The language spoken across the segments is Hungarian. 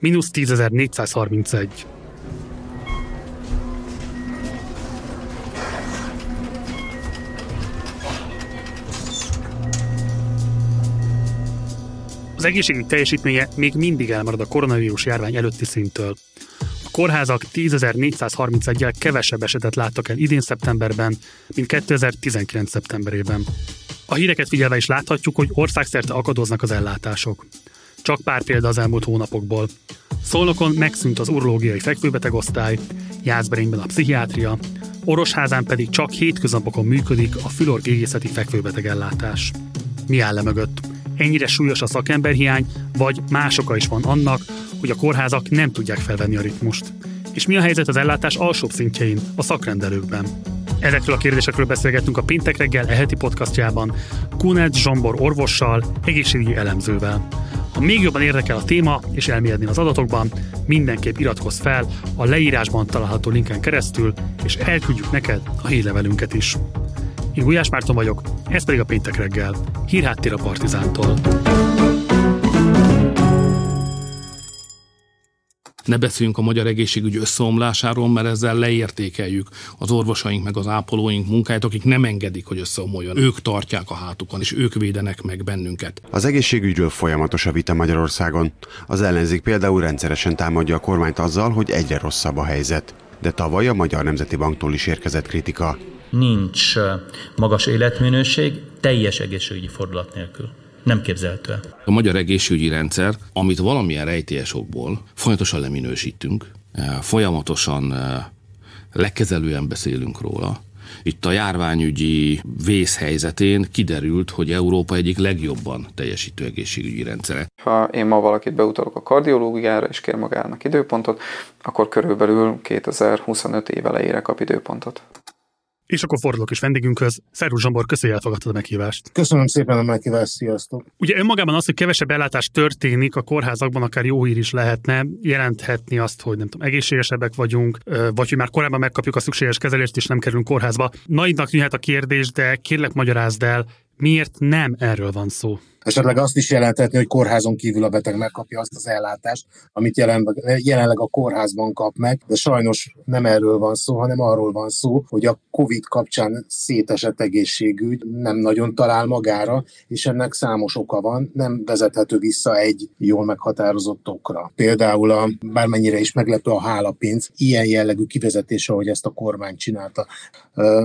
mínusz 10.431. Az egészségügy teljesítménye még mindig elmarad a koronavírus járvány előtti szinttől. A kórházak 10.431-jel kevesebb esetet láttak el idén szeptemberben, mint 2019. szeptemberében. A híreket figyelve is láthatjuk, hogy országszerte akadoznak az ellátások. Csak pár példa az elmúlt hónapokból. Szolnokon megszűnt az urológiai fekvőbetegosztály, Jászberényben a pszichiátria, Orosházán pedig csak hétköznapokon működik a fülorgégészeti fekvőbetegellátás. Mi áll le mögött? Ennyire súlyos a szakemberhiány, vagy más oka is van annak, hogy a kórházak nem tudják felvenni a ritmust. És mi a helyzet az ellátás alsóbb szintjein, a szakrendelőkben? Ezekről a kérdésekről beszélgettünk a Péntek reggel eheti podcastjában Kunert Zsombor orvossal, egészségügyi elemzővel. Ha még jobban érdekel a téma, és elmélyedni az adatokban, mindenképp iratkozz fel a leírásban található linken keresztül, és elküldjük neked a hírlevelünket is. Én Gulyás Márton vagyok, ez pedig a Péntek reggel. Hírháttér a Partizántól. Ne beszéljünk a magyar egészségügy összeomlásáról, mert ezzel leértékeljük az orvosaink meg az ápolóink munkáját, akik nem engedik, hogy összeomoljon. Ők tartják a hátukon, és ők védenek meg bennünket. Az egészségügyről folyamatos a vita Magyarországon. Az ellenzék például rendszeresen támadja a kormányt azzal, hogy egyre rosszabb a helyzet. De tavaly a Magyar Nemzeti Banktól is érkezett kritika. Nincs magas életminőség teljes egészségügyi fordulat nélkül nem képzelhető el. A magyar egészségügyi rendszer, amit valamilyen rejtélyes okból folyamatosan leminősítünk, eh, folyamatosan eh, lekezelően beszélünk róla, itt a járványügyi vészhelyzetén kiderült, hogy Európa egyik legjobban teljesítő egészségügyi rendszere. Ha én ma valakit beutalok a kardiológiára és kér magának időpontot, akkor körülbelül 2025 év elejére kap időpontot. És akkor fordulok is vendégünkhöz. Szerus Zsambor, köszönjük, elfogadtad a meghívást. Köszönöm szépen a meghívást, sziasztok! Ugye önmagában az, hogy kevesebb ellátás történik a kórházakban, akár jó hír is lehetne, jelenthetni azt, hogy nem tudom, egészségesebbek vagyunk, vagy hogy már korábban megkapjuk a szükséges kezelést, és nem kerülünk kórházba. Naidnak tűnhet a kérdés, de kérlek magyarázd el, miért nem erről van szó? Esetleg azt is jelenthetni, hogy kórházon kívül a beteg megkapja azt az ellátást, amit jelenleg, a kórházban kap meg, de sajnos nem erről van szó, hanem arról van szó, hogy a COVID kapcsán szétesett egészségügy nem nagyon talál magára, és ennek számos oka van, nem vezethető vissza egy jól meghatározott okra. Például a, bármennyire is meglepő a hálapénz, ilyen jellegű kivezetése, hogy ezt a kormány csinálta.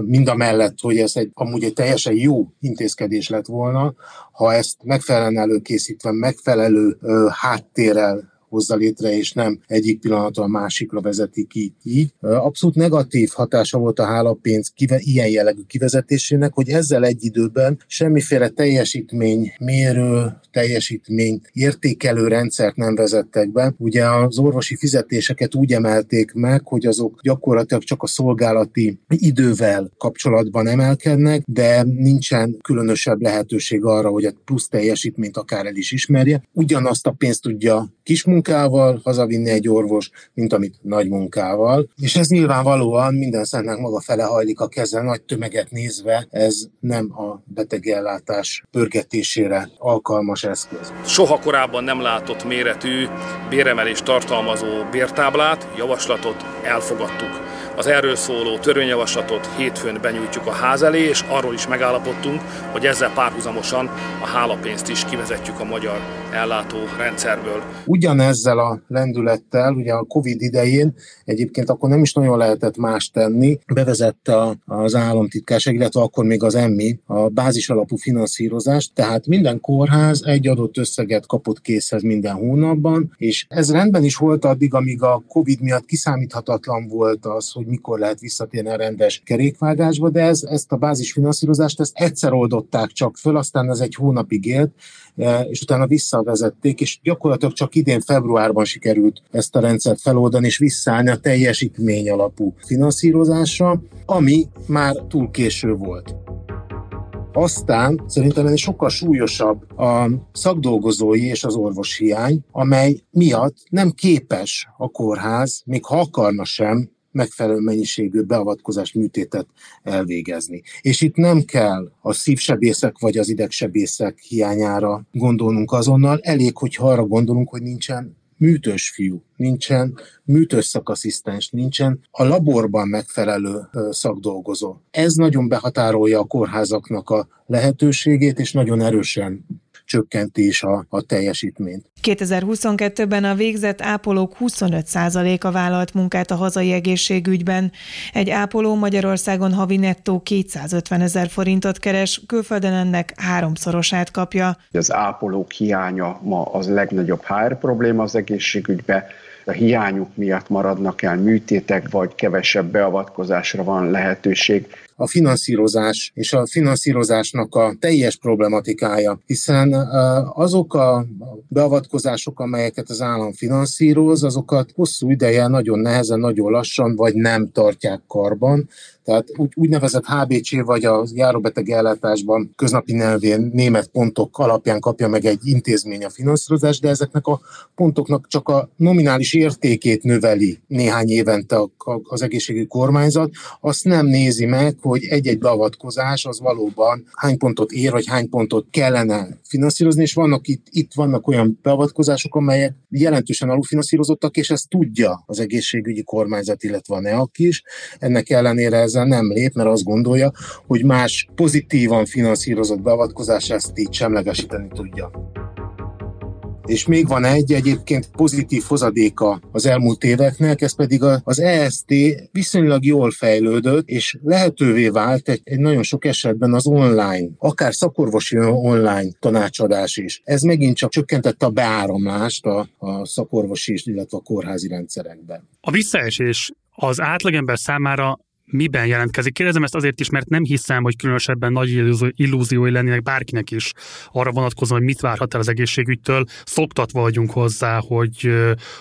Mind a mellett, hogy ez egy, amúgy egy teljesen jó intézkedés lett volna, ha ezt megfelelően előkészítve, megfelelő háttérrel hozza létre, és nem egyik pillanatra a másikra vezeti ki. Így abszolút negatív hatása volt a hálapénz kive, ilyen jellegű kivezetésének, hogy ezzel egy időben semmiféle teljesítmény mérő, teljesítmény értékelő rendszert nem vezettek be. Ugye az orvosi fizetéseket úgy emelték meg, hogy azok gyakorlatilag csak a szolgálati idővel kapcsolatban emelkednek, de nincsen különösebb lehetőség arra, hogy a plusz teljesítményt akár el is ismerje. Ugyanazt a pénzt tudja kis munkával hazavinni egy orvos, mint amit nagy munkával. És ez nyilvánvalóan minden szentnek maga fele hajlik a keze, nagy tömeget nézve, ez nem a betegellátás pörgetésére alkalmas eszköz. Soha korábban nem látott méretű béremelés tartalmazó bértáblát, javaslatot elfogadtuk. Az erről szóló törvényjavaslatot hétfőn benyújtjuk a ház elé, és arról is megállapodtunk, hogy ezzel párhuzamosan a hálapénzt is kivezetjük a magyar ellátó rendszerből. Ugyanezzel a lendülettel, ugye a Covid idején egyébként akkor nem is nagyon lehetett más tenni, bevezette az államtitkárság, illetve akkor még az emmi a bázis alapú finanszírozást, tehát minden kórház egy adott összeget kapott készhez minden hónapban, és ez rendben is volt addig, amíg a Covid miatt kiszámíthatatlan volt az, hogy hogy mikor lehet visszatérni a rendes kerékvágásba, de ez, ezt a bázisfinanszírozást ezt egyszer oldották csak föl, aztán ez egy hónapig élt, e, és utána visszavezették, és gyakorlatilag csak idén februárban sikerült ezt a rendszert feloldani, és visszaállni a teljesítmény alapú finanszírozásra, ami már túl késő volt. Aztán szerintem egy sokkal súlyosabb a szakdolgozói és az orvos hiány, amely miatt nem képes a kórház, még ha akarna sem, megfelelő mennyiségű beavatkozás műtétet elvégezni. És itt nem kell a szívsebészek vagy az idegsebészek hiányára gondolnunk azonnal, elég, hogyha arra gondolunk, hogy nincsen műtős fiú, nincsen műtős szakasszisztens, nincsen a laborban megfelelő szakdolgozó. Ez nagyon behatárolja a kórházaknak a lehetőségét, és nagyon erősen csökkenti is a, a teljesítményt. 2022-ben a végzett ápolók 25%-a vállalt munkát a hazai egészségügyben. Egy ápoló Magyarországon havi nettó 250 ezer forintot keres, külföldön ennek háromszorosát kapja. Az ápolók hiánya ma az legnagyobb HR probléma az egészségügyben, a hiányuk miatt maradnak el műtétek, vagy kevesebb beavatkozásra van lehetőség a finanszírozás és a finanszírozásnak a teljes problematikája, hiszen azok a beavatkozások, amelyeket az állam finanszíroz, azokat hosszú ideje nagyon nehezen, nagyon lassan, vagy nem tartják karban, tehát úgy, úgynevezett HBC vagy a járóbeteg ellátásban köznapi nyelvén német pontok alapján kapja meg egy intézmény a finanszírozást, de ezeknek a pontoknak csak a nominális értékét növeli néhány évente az egészségügyi kormányzat. Azt nem nézi meg, hogy egy-egy beavatkozás az valóban hány pontot ér, vagy hány pontot kellene finanszírozni, és vannak itt, itt vannak olyan beavatkozások, amelyek jelentősen alulfinanszírozottak, és ezt tudja az egészségügyi kormányzat, illetve a NEAK is. Ennek ellenére ezzel nem lép, mert azt gondolja, hogy más pozitívan finanszírozott beavatkozás ezt így semlegesíteni tudja. És még van egy egyébként pozitív hozadéka az elmúlt éveknek, ez pedig az EST viszonylag jól fejlődött, és lehetővé vált egy, egy nagyon sok esetben az online, akár szakorvosi online tanácsadás is. Ez megint csak csökkentette a beáramlást a, a szakorvosi, illetve a kórházi rendszerekben. A visszaesés az átlagember számára miben jelentkezik. Kérdezem ezt azért is, mert nem hiszem, hogy különösebben nagy illúziói lennének bárkinek is arra vonatkozóan, hogy mit várhat el az egészségügytől. Szoktatva vagyunk hozzá, hogy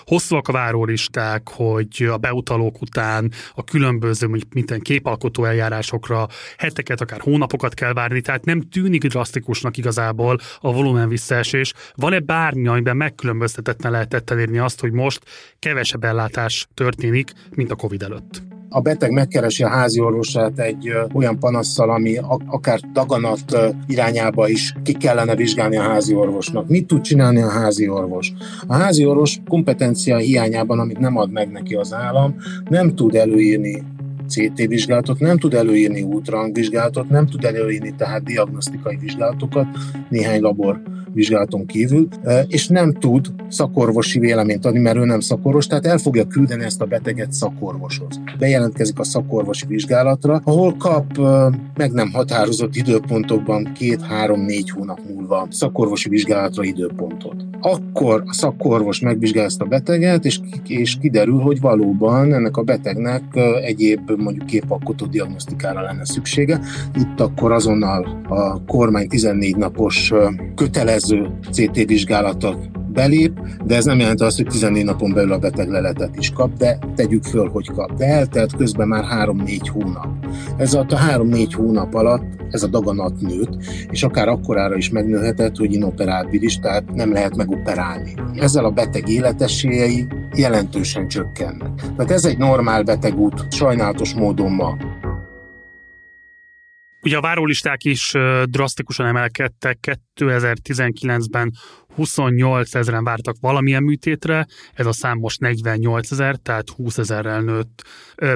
hosszúak a várólisták, hogy a beutalók után a különböző, mondjuk minden képalkotó eljárásokra heteket, akár hónapokat kell várni, tehát nem tűnik drasztikusnak igazából a volumen visszaesés. Van-e bármi, amiben megkülönböztetetlen lehetett elérni azt, hogy most kevesebb ellátás történik, mint a COVID előtt? A beteg megkeresi a házi orvosát egy olyan panasszal, ami akár daganat irányába is ki kellene vizsgálni a házi orvosnak. Mit tud csinálni a házi orvos? A házi orvos kompetencia hiányában, amit nem ad meg neki az állam, nem tud előírni CT vizsgálatot, nem tud előírni vizsgálatot, nem tud előírni tehát diagnosztikai vizsgálatokat, néhány labor vizsgálaton kívül, és nem tud szakorvosi véleményt adni, mert ő nem szakorvos, tehát el fogja küldeni ezt a beteget szakorvoshoz. Bejelentkezik a szakorvosi vizsgálatra, ahol kap meg nem határozott időpontokban két-három-négy hónap múlva szakorvosi vizsgálatra időpontot. Akkor a szakorvos megvizsgálja ezt a beteget, és, és kiderül, hogy valóban ennek a betegnek egyéb mondjuk képalkotó diagnosztikára lenne szüksége. Itt akkor azonnal a kormány 14 napos kötelező CT vizsgálatot belép, de ez nem jelenti azt, hogy 14 napon belül a beteg leletet is kap, de tegyük föl, hogy kap. De eltelt közben már 3-4 hónap. Ez alatt a 3-4 hónap alatt ez a daganat nőtt, és akár akkorára is megnőhetett, hogy inoperábilis, tehát nem lehet megoperálni. Ezzel a beteg életesélyei jelentősen csökkennek. Tehát ez egy normál betegút, sajnálatos módon ma. Ugye a várólisták is drasztikusan emelkedtek. 2019-ben 28 ezeren vártak valamilyen műtétre, ez a szám most 48 ezer, tehát 20 ezerrel nőtt.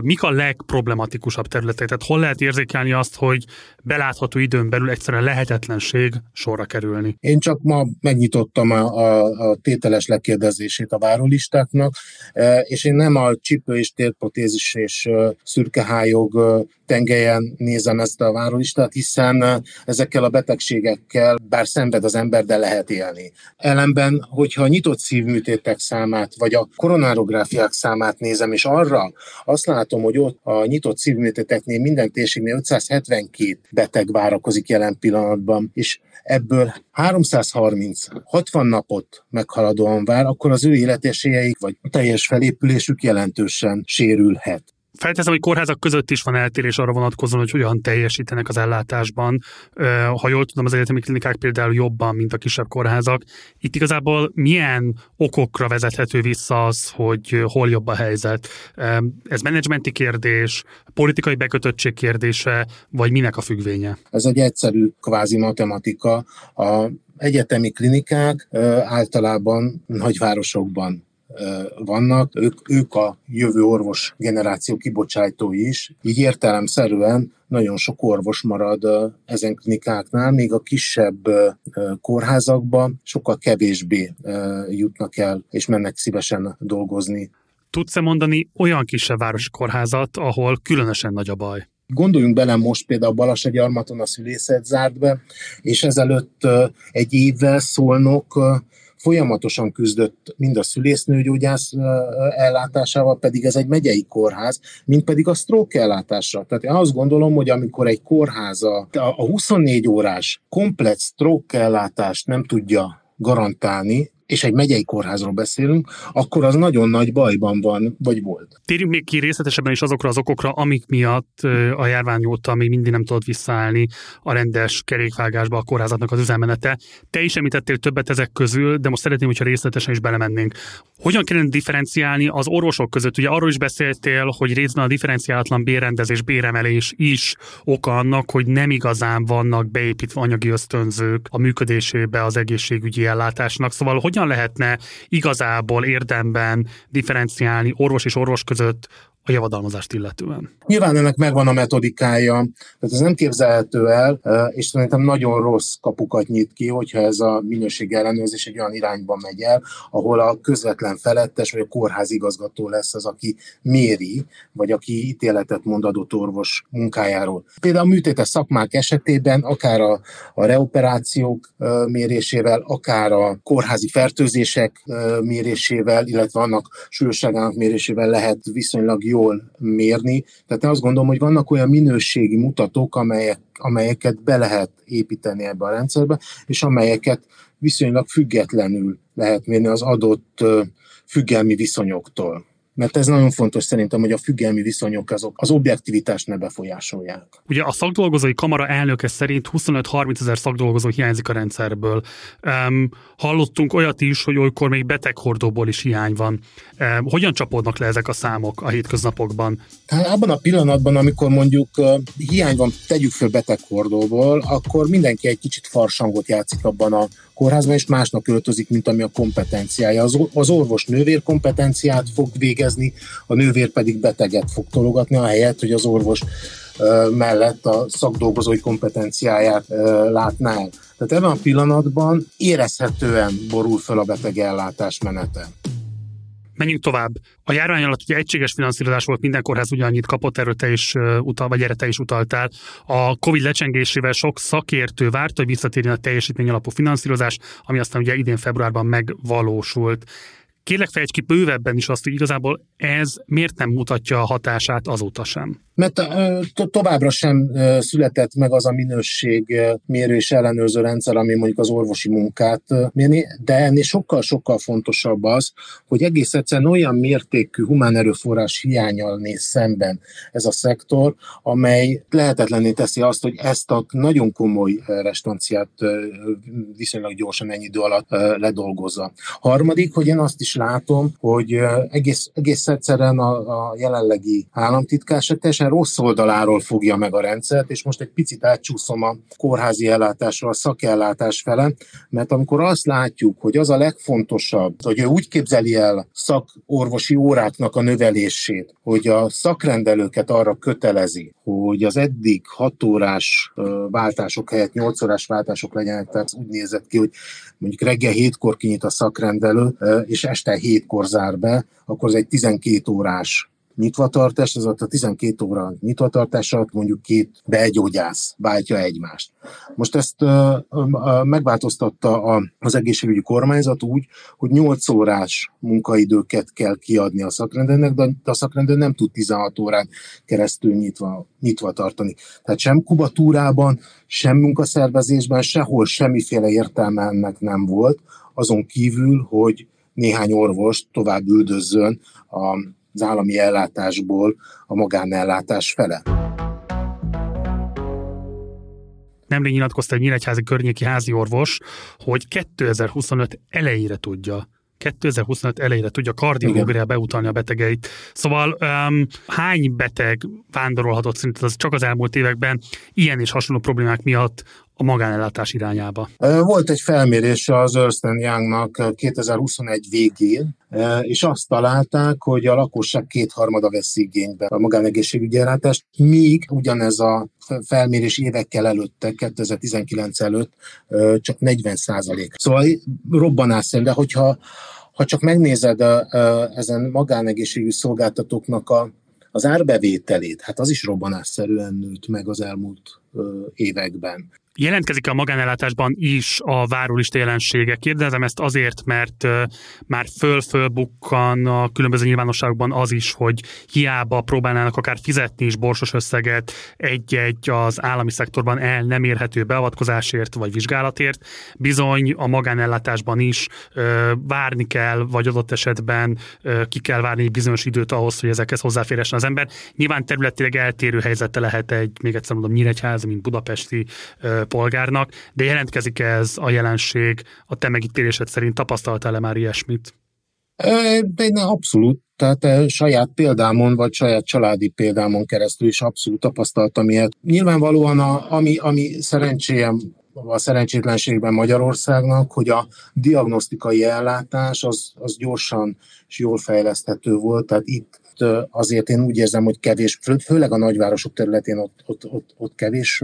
Mik a legproblematikusabb területek? Tehát hol lehet érzékelni azt, hogy belátható időn belül egyszerűen lehetetlenség sorra kerülni? Én csak ma megnyitottam a, a, a tételes lekérdezését a várólistáknak, és én nem a csipő és térprotézis és szürkehájog tengelyen nézem ezt a várólistát, hiszen ezekkel a betegségekkel, bár szenved az ember, de lehet élni. Ellenben, hogyha a nyitott szívműtétek számát, vagy a koronárográfiák számát nézem, és arra azt látom, hogy ott a nyitott szívműtéteknél minden térségnél 572 beteg várakozik jelen pillanatban, és ebből 330 60 napot meghaladóan vár, akkor az ő életesélyeik vagy teljes felépülésük jelentősen sérülhet. Felteszem, hogy kórházak között is van eltérés arra vonatkozóan, hogy hogyan teljesítenek az ellátásban. Ha jól tudom, az egyetemi klinikák például jobban, mint a kisebb kórházak. Itt igazából milyen okokra vezethető vissza az, hogy hol jobb a helyzet? Ez menedzsmenti kérdés, politikai bekötöttség kérdése, vagy minek a függvénye? Ez egy egyszerű kvázi matematika. A egyetemi klinikák általában nagyvárosokban vannak, ők, ők a jövő orvos generáció kibocsátói is, így értelemszerűen nagyon sok orvos marad ezen klinikáknál, még a kisebb kórházakban sokkal kevésbé jutnak el, és mennek szívesen dolgozni. Tudsz-e mondani olyan kisebb városi kórházat, ahol különösen nagy a baj? Gondoljunk bele most például Balasagyarmaton a szülészet zárt be, és ezelőtt egy évvel szólnok folyamatosan küzdött mind a szülésznőgyógyász ellátásával, pedig ez egy megyei kórház, mint pedig a stroke ellátásra. Tehát én azt gondolom, hogy amikor egy kórház a, a 24 órás komplet stroke ellátást nem tudja garantálni, és egy megyei kórházról beszélünk, akkor az nagyon nagy bajban van, vagy volt. Térjünk még ki részletesebben is azokra az okokra, amik miatt a járvány óta még mindig nem tudott visszaállni a rendes kerékvágásba a kórházatnak az üzemenete. Te is említettél többet ezek közül, de most szeretném, hogyha részletesen is belemennénk. Hogyan kellene differenciálni az orvosok között? Ugye arról is beszéltél, hogy részben a differenciálatlan bérrendezés, béremelés is oka annak, hogy nem igazán vannak beépítve anyagi ösztönzők a működésébe az egészségügyi ellátásnak. Szóval hogy hogyan lehetne igazából érdemben differenciálni orvos és orvos között a javadalmazást illetően. Nyilván ennek megvan a metodikája, tehát ez nem képzelhető el, és szerintem nagyon rossz kapukat nyit ki, hogyha ez a minőség ellenőrzés egy olyan irányba megy el, ahol a közvetlen felettes vagy a kórház igazgató lesz az, aki méri, vagy aki ítéletet mond adott orvos munkájáról. Például a műtétes szakmák esetében akár a, a reoperációk mérésével, akár a kórházi fertőzések mérésével, illetve annak súlyosságának mérésével lehet viszonylag jó jól mérni. Tehát én azt gondolom, hogy vannak olyan minőségi mutatók, amelyek, amelyeket be lehet építeni ebbe a rendszerbe, és amelyeket viszonylag függetlenül lehet mérni az adott függelmi viszonyoktól mert ez nagyon fontos szerintem, hogy a függelmi viszonyok azok az objektivitást ne befolyásolják. Ugye a szakdolgozói kamara elnöke szerint 25-30 ezer szakdolgozó hiányzik a rendszerből. Um, hallottunk olyat is, hogy olykor még beteghordóból is hiány van. Um, hogyan csapódnak le ezek a számok a hétköznapokban? Hát abban a pillanatban, amikor mondjuk uh, hiány van, tegyük föl beteghordóból, akkor mindenki egy kicsit farsangot játszik abban a kórházban, és másnak költözik, mint ami a kompetenciája. Az, az orvos nővér kompetenciát fog végezni, a nővér pedig beteget fog tologatni, a helyet, hogy az orvos mellett a szakdolgozói kompetenciáját látná el. Tehát ebben a pillanatban érezhetően borul fel a beteg ellátás menete. Menjünk tovább. A járvány alatt ugye egységes finanszírozás volt, minden kórház ugyanannyit kapott, erről te is utal, vagy erre te is utaltál. A Covid lecsengésével sok szakértő várt, hogy visszatérjen a teljesítmény alapú finanszírozás, ami aztán ugye idén februárban megvalósult. Kérlek fejtsd ki bővebben is azt, hogy igazából ez miért nem mutatja a hatását azóta sem? Mert to- továbbra sem született meg az a minőség mérő és ellenőrző rendszer, ami mondjuk az orvosi munkát mérni, de ennél sokkal-sokkal fontosabb az, hogy egész egyszerűen olyan mértékű humán erőforrás hiányal néz szemben ez a szektor, amely lehetetlenné teszi azt, hogy ezt a nagyon komoly restanciát viszonylag gyorsan ennyi idő alatt ledolgozza. Harmadik, hogy én azt is látom, hogy egész, egész egyszerűen a, a jelenlegi államtitkár teljesen rossz oldaláról fogja meg a rendszert, és most egy picit átcsúszom a kórházi ellátásra, a szakellátás fele, mert amikor azt látjuk, hogy az a legfontosabb, hogy ő úgy képzeli el szakorvosi óráknak a növelését, hogy a szakrendelőket arra kötelezi, hogy az eddig 6 órás váltások helyett 8 órás váltások legyenek, tehát úgy nézett ki, hogy mondjuk reggel 7-kor kinyit a szakrendelő, és este 7-kor zár be, akkor ez egy 12 órás nyitvatartás, ez a 12 óra nyitvatartás alatt mondjuk két begyógyász váltja egymást. Most ezt uh, uh, megváltoztatta a, az egészségügyi kormányzat úgy, hogy 8 órás munkaidőket kell kiadni a szakrendelőnek, de a szakrendelő nem tud 16 órán keresztül nyitva, nyitva tartani. Tehát sem kubatúrában, sem munkaszervezésben, sehol semmiféle értelme ennek nem volt, azon kívül, hogy néhány orvos tovább üldözzön az állami ellátásból a magánellátás fele. Nemrég nyilatkozta egy nyíregyházi környéki házi orvos, hogy 2025 elejére tudja 2025 elejére tudja kardiológiára beutalni a betegeit. Szóval um, hány beteg vándorolhatott szerinted az csak az elmúlt években ilyen és hasonló problémák miatt a magánellátás irányába? Volt egy felmérés az Ernst Youngnak 2021 végén, és azt találták, hogy a lakosság kétharmada vesz igénybe a magánegészségügyi ellátást, míg ugyanez a felmérés évekkel előtte, 2019 előtt csak 40 százalék. Szóval robbanásszerű, de hogyha ha csak megnézed ezen magánegészségügyi szolgáltatóknak a, az árbevételét, hát az is robbanásszerűen nőtt meg az elmúlt ö, években. Jelentkezik a magánellátásban is a várólista jelensége. Kérdezem ezt azért, mert már föl-fölbukkan a különböző nyilvánosságokban az is, hogy hiába próbálnának akár fizetni is borsos összeget egy-egy az állami szektorban el nem érhető beavatkozásért vagy vizsgálatért. Bizony a magánellátásban is várni kell, vagy adott esetben ki kell várni egy bizonyos időt ahhoz, hogy ezekhez hozzáférhessen az ember. Nyilván területileg eltérő helyzete lehet egy, még egyszer mondom, Nyíregyház, mint budapesti polgárnak, de jelentkezik ez a jelenség a te megítélésed szerint? Tapasztaltál-e már ilyesmit? De abszolút, tehát saját példámon, vagy saját családi példámon keresztül is abszolút tapasztaltam ilyet. Nyilvánvalóan, a, ami, ami szerencsém a szerencsétlenségben Magyarországnak, hogy a diagnosztikai ellátás az, az gyorsan és jól fejleszthető volt, tehát itt azért én úgy érzem, hogy kevés, főleg a nagyvárosok területén ott, ott, ott, ott kevés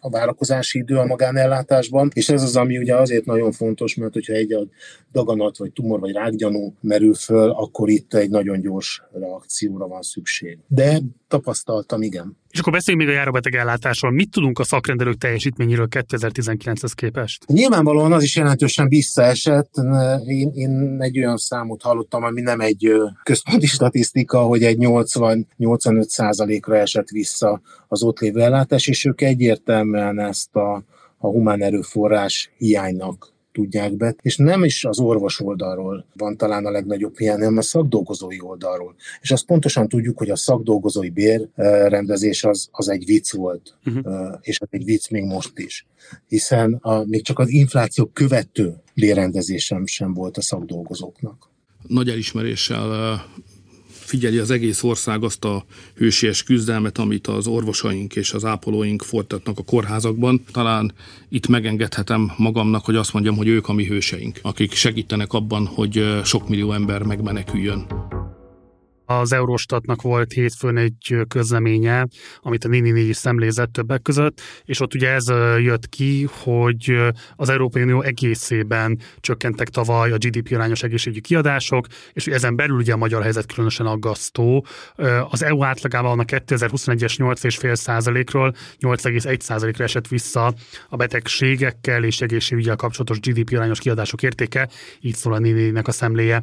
a várakozási idő a magánellátásban, és ez az, ami ugye azért nagyon fontos, mert hogyha egy daganat, vagy tumor, vagy rákgyanú merül föl, akkor itt egy nagyon gyors reakcióra van szükség. De tapasztaltam, igen. És akkor beszéljünk még a járóbeteg ellátásról. Mit tudunk a szakrendelők teljesítményéről 2019-hez képest? Nyilvánvalóan az is jelentősen visszaesett. Én, én egy olyan számot hallottam, ami nem egy központi statisztika, hogy egy 80-85 százalékra esett vissza az ott lévő ellátás, és ők egyértelműen ezt a, a humán erőforrás hiánynak tudják be, és nem is az orvos oldalról van talán a legnagyobb hiány, hanem a szakdolgozói oldalról. És azt pontosan tudjuk, hogy a szakdolgozói bérrendezés az, az egy vicc volt, uh-huh. és az egy vicc még most is. Hiszen a, még csak az infláció követő bérrendezésem sem volt a szakdolgozóknak. Nagy elismeréssel figyeli az egész ország azt a hősies küzdelmet, amit az orvosaink és az ápolóink folytatnak a kórházakban. Talán itt megengedhetem magamnak, hogy azt mondjam, hogy ők a mi hőseink, akik segítenek abban, hogy sok millió ember megmeneküljön. Az Eurostatnak volt hétfőn egy közleménye, amit a Nini is szemlézett többek között, és ott ugye ez jött ki, hogy az Európai Unió egészében csökkentek tavaly a GDP arányos egészségügyi kiadások, és ezen belül ugye a magyar helyzet különösen aggasztó. Az EU átlagában a 2021-es 8,5 százalékról 8,1 százalékra esett vissza a betegségekkel és egészségügyel kapcsolatos GDP arányos kiadások értéke, így szól a Nini-nek a szemléje.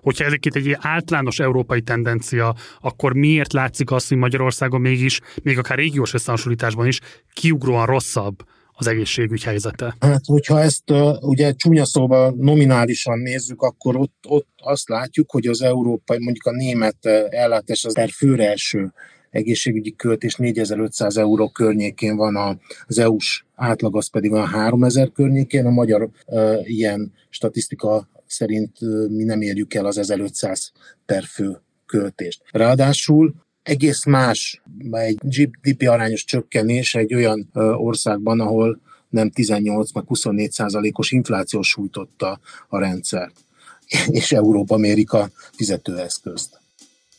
Hogyha ezeket egy általános euró európai tendencia, akkor miért látszik az, hogy Magyarországon mégis, még akár régiós összehasonlításban is kiugróan rosszabb az egészségügy helyzete? Hát, hogyha ezt ugye csúnya szóval nominálisan nézzük, akkor ott, ott azt látjuk, hogy az európai, mondjuk a német ellátás az per főre első egészségügyi költés 4500 euró környékén van az EU-s átlag, az pedig a 3000 környékén, a magyar uh, ilyen statisztika szerint mi nem érjük el az 1500 per fő költést. Ráadásul egész más egy GDP arányos csökkenés egy olyan országban, ahol nem 18, meg 24 százalékos infláció sújtotta a rendszert, és Európa mérik a fizetőeszközt.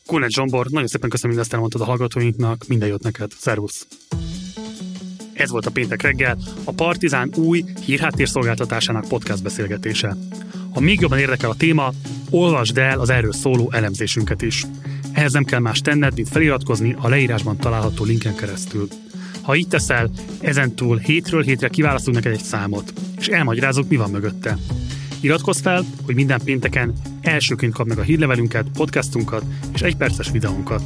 Kulnet Zsombor, nagyon szépen köszönöm, mindezt elmondtad a hallgatóinknak, minden jót neked, szervusz! Ez volt a péntek reggel, a Partizán új hírháttérszolgáltatásának podcast beszélgetése. Ha még jobban érdekel a téma, olvasd el az erről szóló elemzésünket is. Ehhez nem kell más tenned, mint feliratkozni a leírásban található linken keresztül. Ha így teszel, ezentúl hétről hétre kiválasztunk neked egy számot, és elmagyarázunk, mi van mögötte. Iratkozz fel, hogy minden pénteken elsőként kap meg a hírlevelünket, podcastunkat és egy perces videónkat.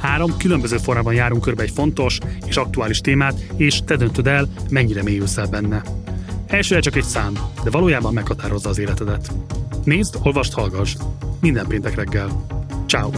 Három különböző formában járunk körbe egy fontos és aktuális témát, és te döntöd el, mennyire mélyülsz el benne. Elsőre csak egy szám, de valójában meghatározza az életedet. Nézd, olvast, hallgass. Minden péntek reggel. Ciao.